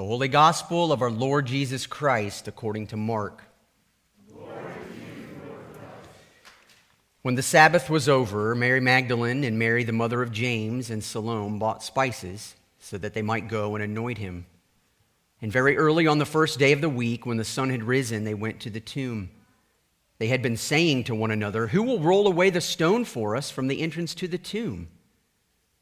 The Holy Gospel of our Lord Jesus Christ according to Mark. When the Sabbath was over, Mary Magdalene and Mary, the mother of James, and Salome bought spices so that they might go and anoint him. And very early on the first day of the week, when the sun had risen, they went to the tomb. They had been saying to one another, Who will roll away the stone for us from the entrance to the tomb?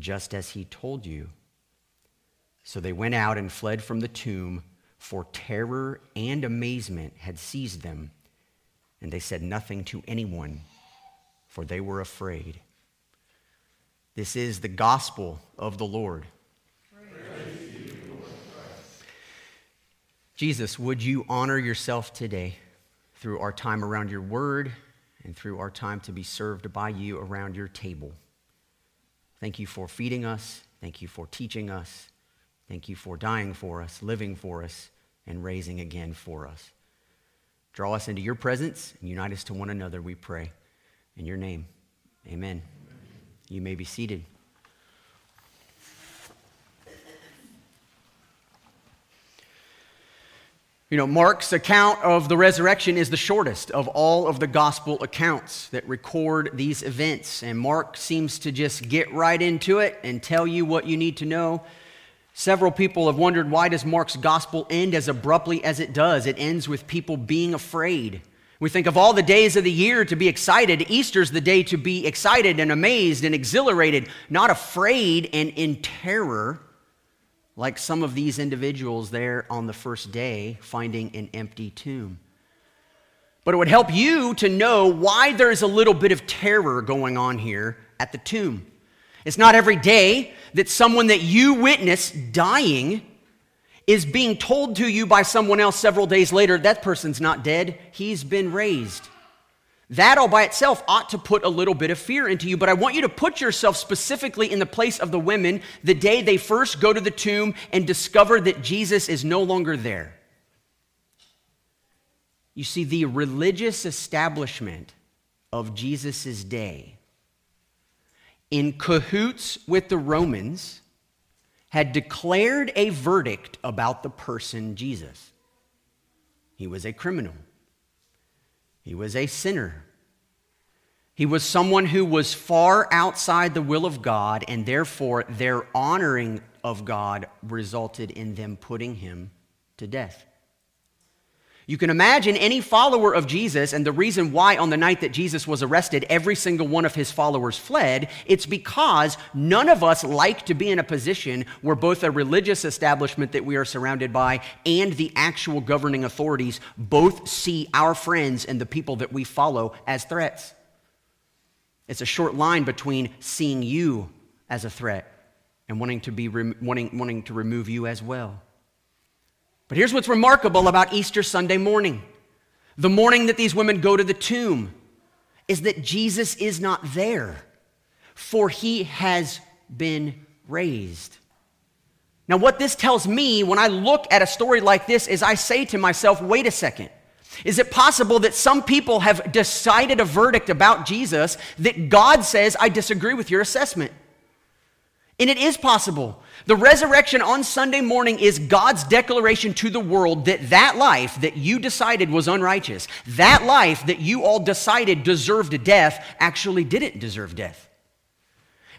just as he told you. So they went out and fled from the tomb, for terror and amazement had seized them. And they said nothing to anyone for they were afraid. This is the gospel of the Lord. Jesus, would you honor yourself today through our time around your word and through our time to be served by you around your table? Thank you for feeding us. Thank you for teaching us. Thank you for dying for us, living for us, and raising again for us. Draw us into your presence and unite us to one another, we pray. In your name, amen. You may be seated. You know, Mark's account of the resurrection is the shortest of all of the gospel accounts that record these events. And Mark seems to just get right into it and tell you what you need to know. Several people have wondered why does Mark's gospel end as abruptly as it does? It ends with people being afraid. We think of all the days of the year to be excited. Easter's the day to be excited and amazed and exhilarated, not afraid and in terror, like some of these individuals there on the first day finding an empty tomb. But it would help you to know why there's a little bit of terror going on here at the tomb. It's not every day that someone that you witness dying is being told to you by someone else several days later, that person's not dead, he's been raised. That all by itself ought to put a little bit of fear into you, but I want you to put yourself specifically in the place of the women the day they first go to the tomb and discover that Jesus is no longer there. You see, the religious establishment of Jesus' day, in cahoots with the Romans, had declared a verdict about the person Jesus. He was a criminal, he was a sinner. He was someone who was far outside the will of God, and therefore their honoring of God resulted in them putting him to death. You can imagine any follower of Jesus, and the reason why on the night that Jesus was arrested, every single one of his followers fled. It's because none of us like to be in a position where both a religious establishment that we are surrounded by and the actual governing authorities both see our friends and the people that we follow as threats. It's a short line between seeing you as a threat and wanting to, be, wanting, wanting to remove you as well. But here's what's remarkable about Easter Sunday morning the morning that these women go to the tomb is that Jesus is not there, for he has been raised. Now, what this tells me when I look at a story like this is I say to myself, wait a second. Is it possible that some people have decided a verdict about Jesus that God says, I disagree with your assessment? And it is possible. The resurrection on Sunday morning is God's declaration to the world that that life that you decided was unrighteous, that life that you all decided deserved death, actually didn't deserve death.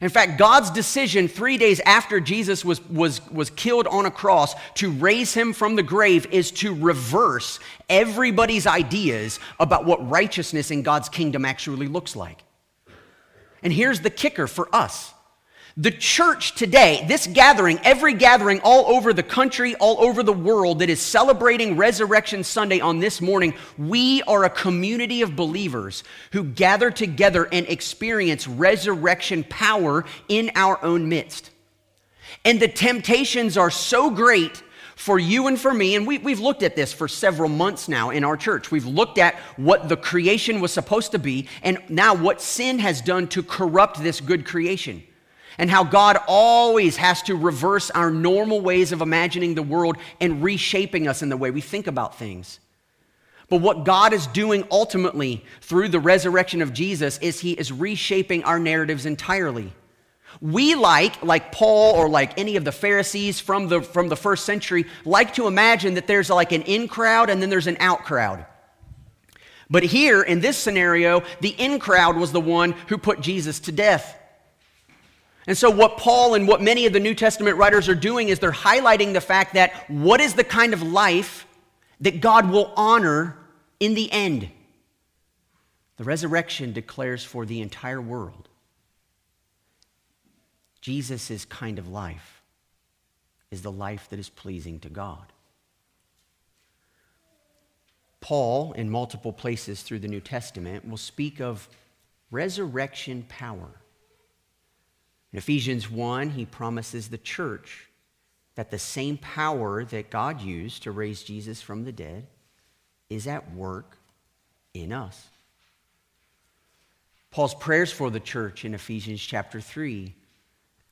In fact, God's decision three days after Jesus was, was, was killed on a cross to raise him from the grave is to reverse everybody's ideas about what righteousness in God's kingdom actually looks like. And here's the kicker for us the church today, this gathering, every gathering all over the country, all over the world that is celebrating Resurrection Sunday on this morning, we are a community of believers who gather together and experience resurrection power in our own midst. And the temptations are so great for you and for me, and we, we've looked at this for several months now in our church. We've looked at what the creation was supposed to be, and now what sin has done to corrupt this good creation. And how God always has to reverse our normal ways of imagining the world and reshaping us in the way we think about things. But what God is doing ultimately through the resurrection of Jesus is He is reshaping our narratives entirely. We like, like Paul or like any of the Pharisees from the, from the first century, like to imagine that there's like an in crowd and then there's an out crowd. But here, in this scenario, the in crowd was the one who put Jesus to death. And so, what Paul and what many of the New Testament writers are doing is they're highlighting the fact that what is the kind of life that God will honor in the end? The resurrection declares for the entire world Jesus' kind of life is the life that is pleasing to God. Paul, in multiple places through the New Testament, will speak of resurrection power. In Ephesians 1, he promises the church that the same power that God used to raise Jesus from the dead is at work in us. Paul's prayers for the church in Ephesians chapter 3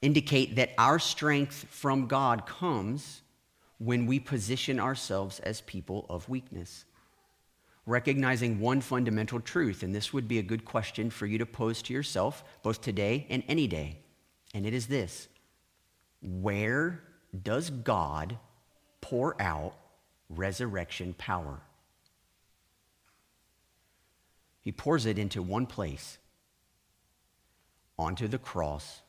indicate that our strength from God comes when we position ourselves as people of weakness. Recognizing one fundamental truth, and this would be a good question for you to pose to yourself both today and any day, and it is this Where does God pour out resurrection power? He pours it into one place onto the cross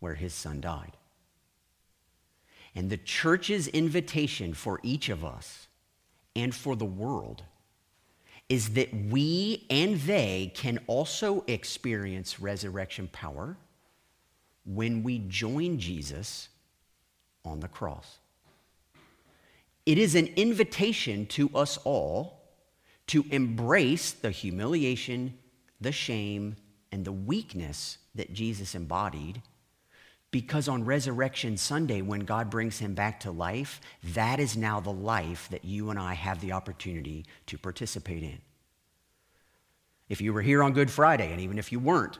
where his son died. And the church's invitation for each of us and for the world is that we and they can also experience resurrection power when we join Jesus on the cross. It is an invitation to us all to embrace the humiliation, the shame, and the weakness that Jesus embodied because on Resurrection Sunday, when God brings him back to life, that is now the life that you and I have the opportunity to participate in. If you were here on Good Friday, and even if you weren't,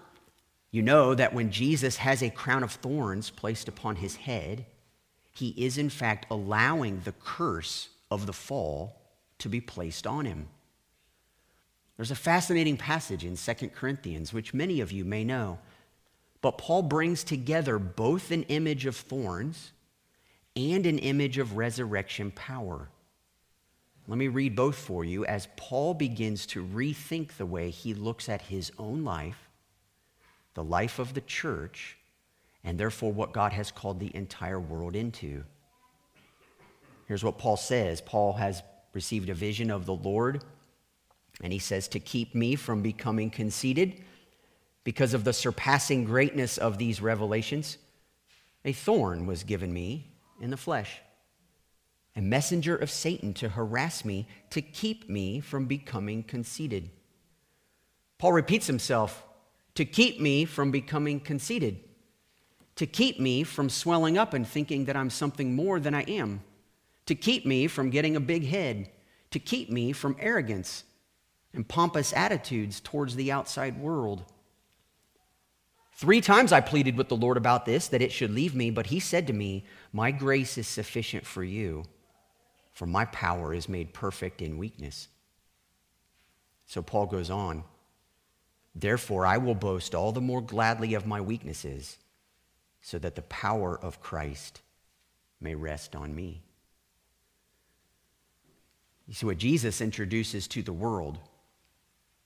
you know that when Jesus has a crown of thorns placed upon his head, he is in fact allowing the curse of the fall to be placed on him. There's a fascinating passage in 2 Corinthians, which many of you may know. But Paul brings together both an image of thorns and an image of resurrection power. Let me read both for you as Paul begins to rethink the way he looks at his own life, the life of the church, and therefore what God has called the entire world into. Here's what Paul says Paul has received a vision of the Lord, and he says, To keep me from becoming conceited, because of the surpassing greatness of these revelations, a thorn was given me in the flesh, a messenger of Satan to harass me, to keep me from becoming conceited. Paul repeats himself to keep me from becoming conceited, to keep me from swelling up and thinking that I'm something more than I am, to keep me from getting a big head, to keep me from arrogance and pompous attitudes towards the outside world. Three times I pleaded with the Lord about this, that it should leave me, but he said to me, My grace is sufficient for you, for my power is made perfect in weakness. So Paul goes on, Therefore I will boast all the more gladly of my weaknesses, so that the power of Christ may rest on me. You see, what Jesus introduces to the world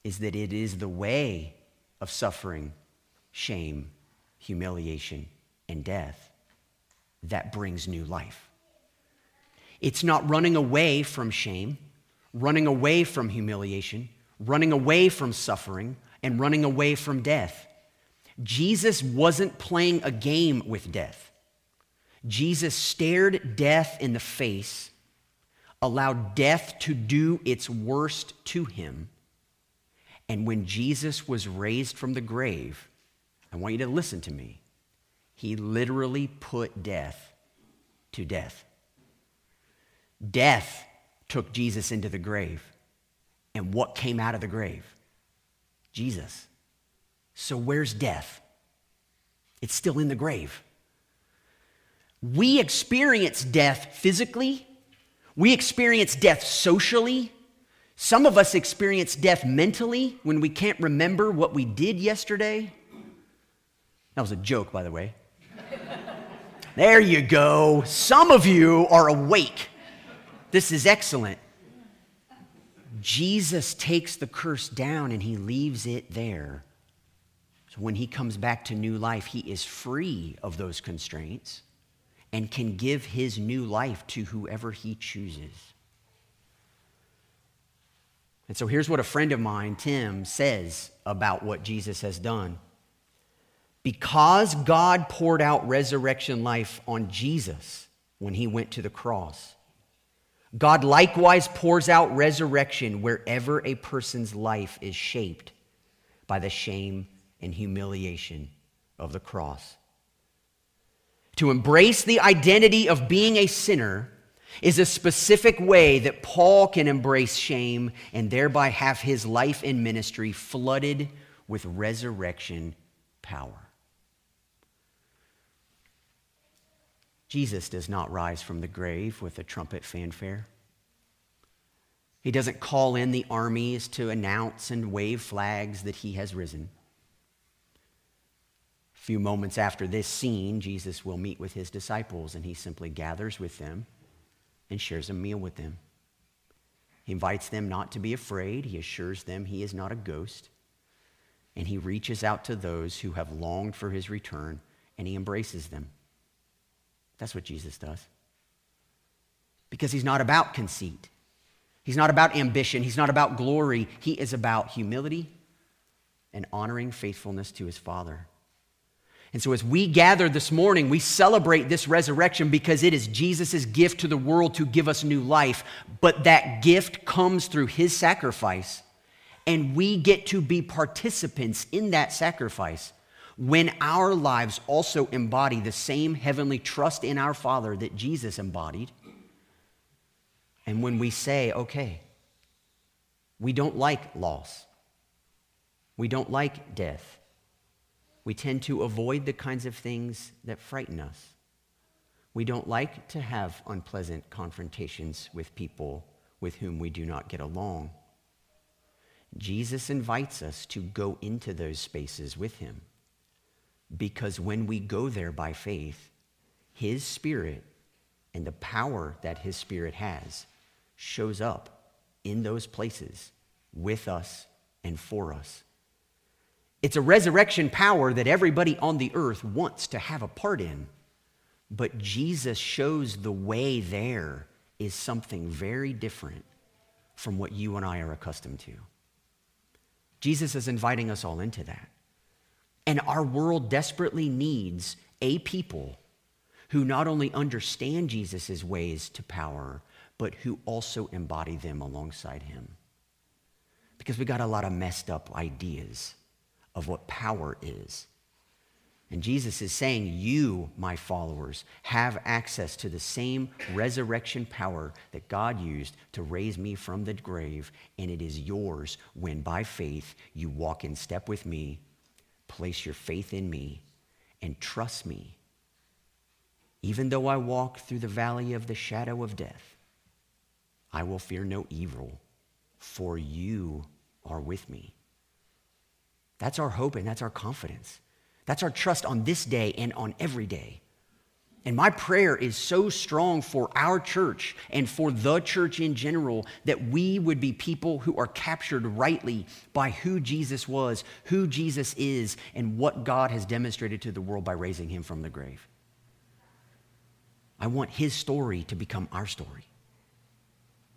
is that it is the way of suffering shame, humiliation, and death that brings new life. It's not running away from shame, running away from humiliation, running away from suffering, and running away from death. Jesus wasn't playing a game with death. Jesus stared death in the face, allowed death to do its worst to him. And when Jesus was raised from the grave, I want you to listen to me. He literally put death to death. Death took Jesus into the grave. And what came out of the grave? Jesus. So where's death? It's still in the grave. We experience death physically, we experience death socially. Some of us experience death mentally when we can't remember what we did yesterday. That was a joke, by the way. there you go. Some of you are awake. This is excellent. Jesus takes the curse down and he leaves it there. So when he comes back to new life, he is free of those constraints and can give his new life to whoever he chooses. And so here's what a friend of mine, Tim, says about what Jesus has done. Because God poured out resurrection life on Jesus when he went to the cross, God likewise pours out resurrection wherever a person's life is shaped by the shame and humiliation of the cross. To embrace the identity of being a sinner is a specific way that Paul can embrace shame and thereby have his life and ministry flooded with resurrection power. Jesus does not rise from the grave with a trumpet fanfare. He doesn't call in the armies to announce and wave flags that he has risen. A few moments after this scene, Jesus will meet with his disciples and he simply gathers with them and shares a meal with them. He invites them not to be afraid. He assures them he is not a ghost. And he reaches out to those who have longed for his return and he embraces them. That's what Jesus does. Because he's not about conceit, he's not about ambition, he's not about glory. He is about humility and honoring faithfulness to his Father. And so, as we gather this morning, we celebrate this resurrection because it is Jesus' gift to the world to give us new life. But that gift comes through his sacrifice, and we get to be participants in that sacrifice when our lives also embody the same heavenly trust in our Father that Jesus embodied, and when we say, okay, we don't like loss, we don't like death, we tend to avoid the kinds of things that frighten us. We don't like to have unpleasant confrontations with people with whom we do not get along. Jesus invites us to go into those spaces with him. Because when we go there by faith, His Spirit and the power that His Spirit has shows up in those places with us and for us. It's a resurrection power that everybody on the earth wants to have a part in. But Jesus shows the way there is something very different from what you and I are accustomed to. Jesus is inviting us all into that. And our world desperately needs a people who not only understand Jesus' ways to power, but who also embody them alongside him. Because we got a lot of messed up ideas of what power is. And Jesus is saying, You, my followers, have access to the same resurrection power that God used to raise me from the grave, and it is yours when by faith you walk in step with me Place your faith in me and trust me. Even though I walk through the valley of the shadow of death, I will fear no evil, for you are with me. That's our hope and that's our confidence. That's our trust on this day and on every day. And my prayer is so strong for our church and for the church in general that we would be people who are captured rightly by who Jesus was, who Jesus is, and what God has demonstrated to the world by raising him from the grave. I want his story to become our story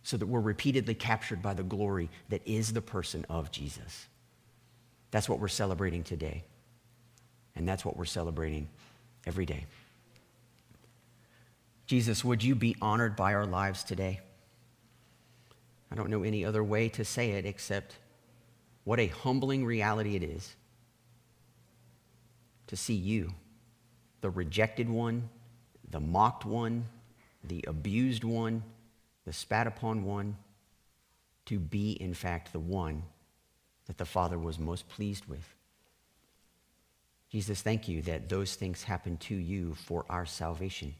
so that we're repeatedly captured by the glory that is the person of Jesus. That's what we're celebrating today. And that's what we're celebrating every day. Jesus, would you be honored by our lives today? I don't know any other way to say it except what a humbling reality it is to see you, the rejected one, the mocked one, the abused one, the spat upon one, to be, in fact, the one that the Father was most pleased with. Jesus, thank you that those things happen to you for our salvation,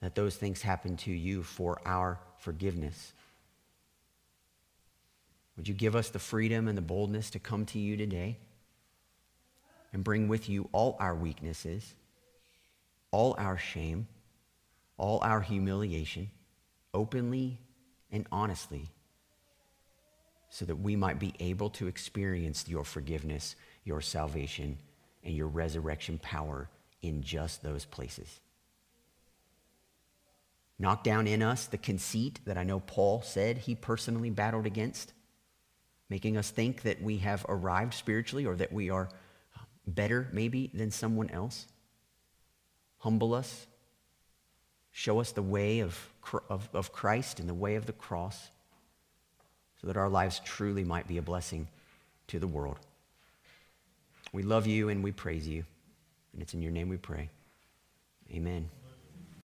that those things happen to you for our forgiveness. Would you give us the freedom and the boldness to come to you today and bring with you all our weaknesses, all our shame, all our humiliation, openly and honestly, so that we might be able to experience your forgiveness, your salvation, and your resurrection power in just those places. Knock down in us the conceit that I know Paul said he personally battled against, making us think that we have arrived spiritually or that we are um, better, maybe, than someone else. Humble us. Show us the way of, of, of Christ and the way of the cross so that our lives truly might be a blessing to the world. We love you and we praise you. And it's in your name we pray. Amen.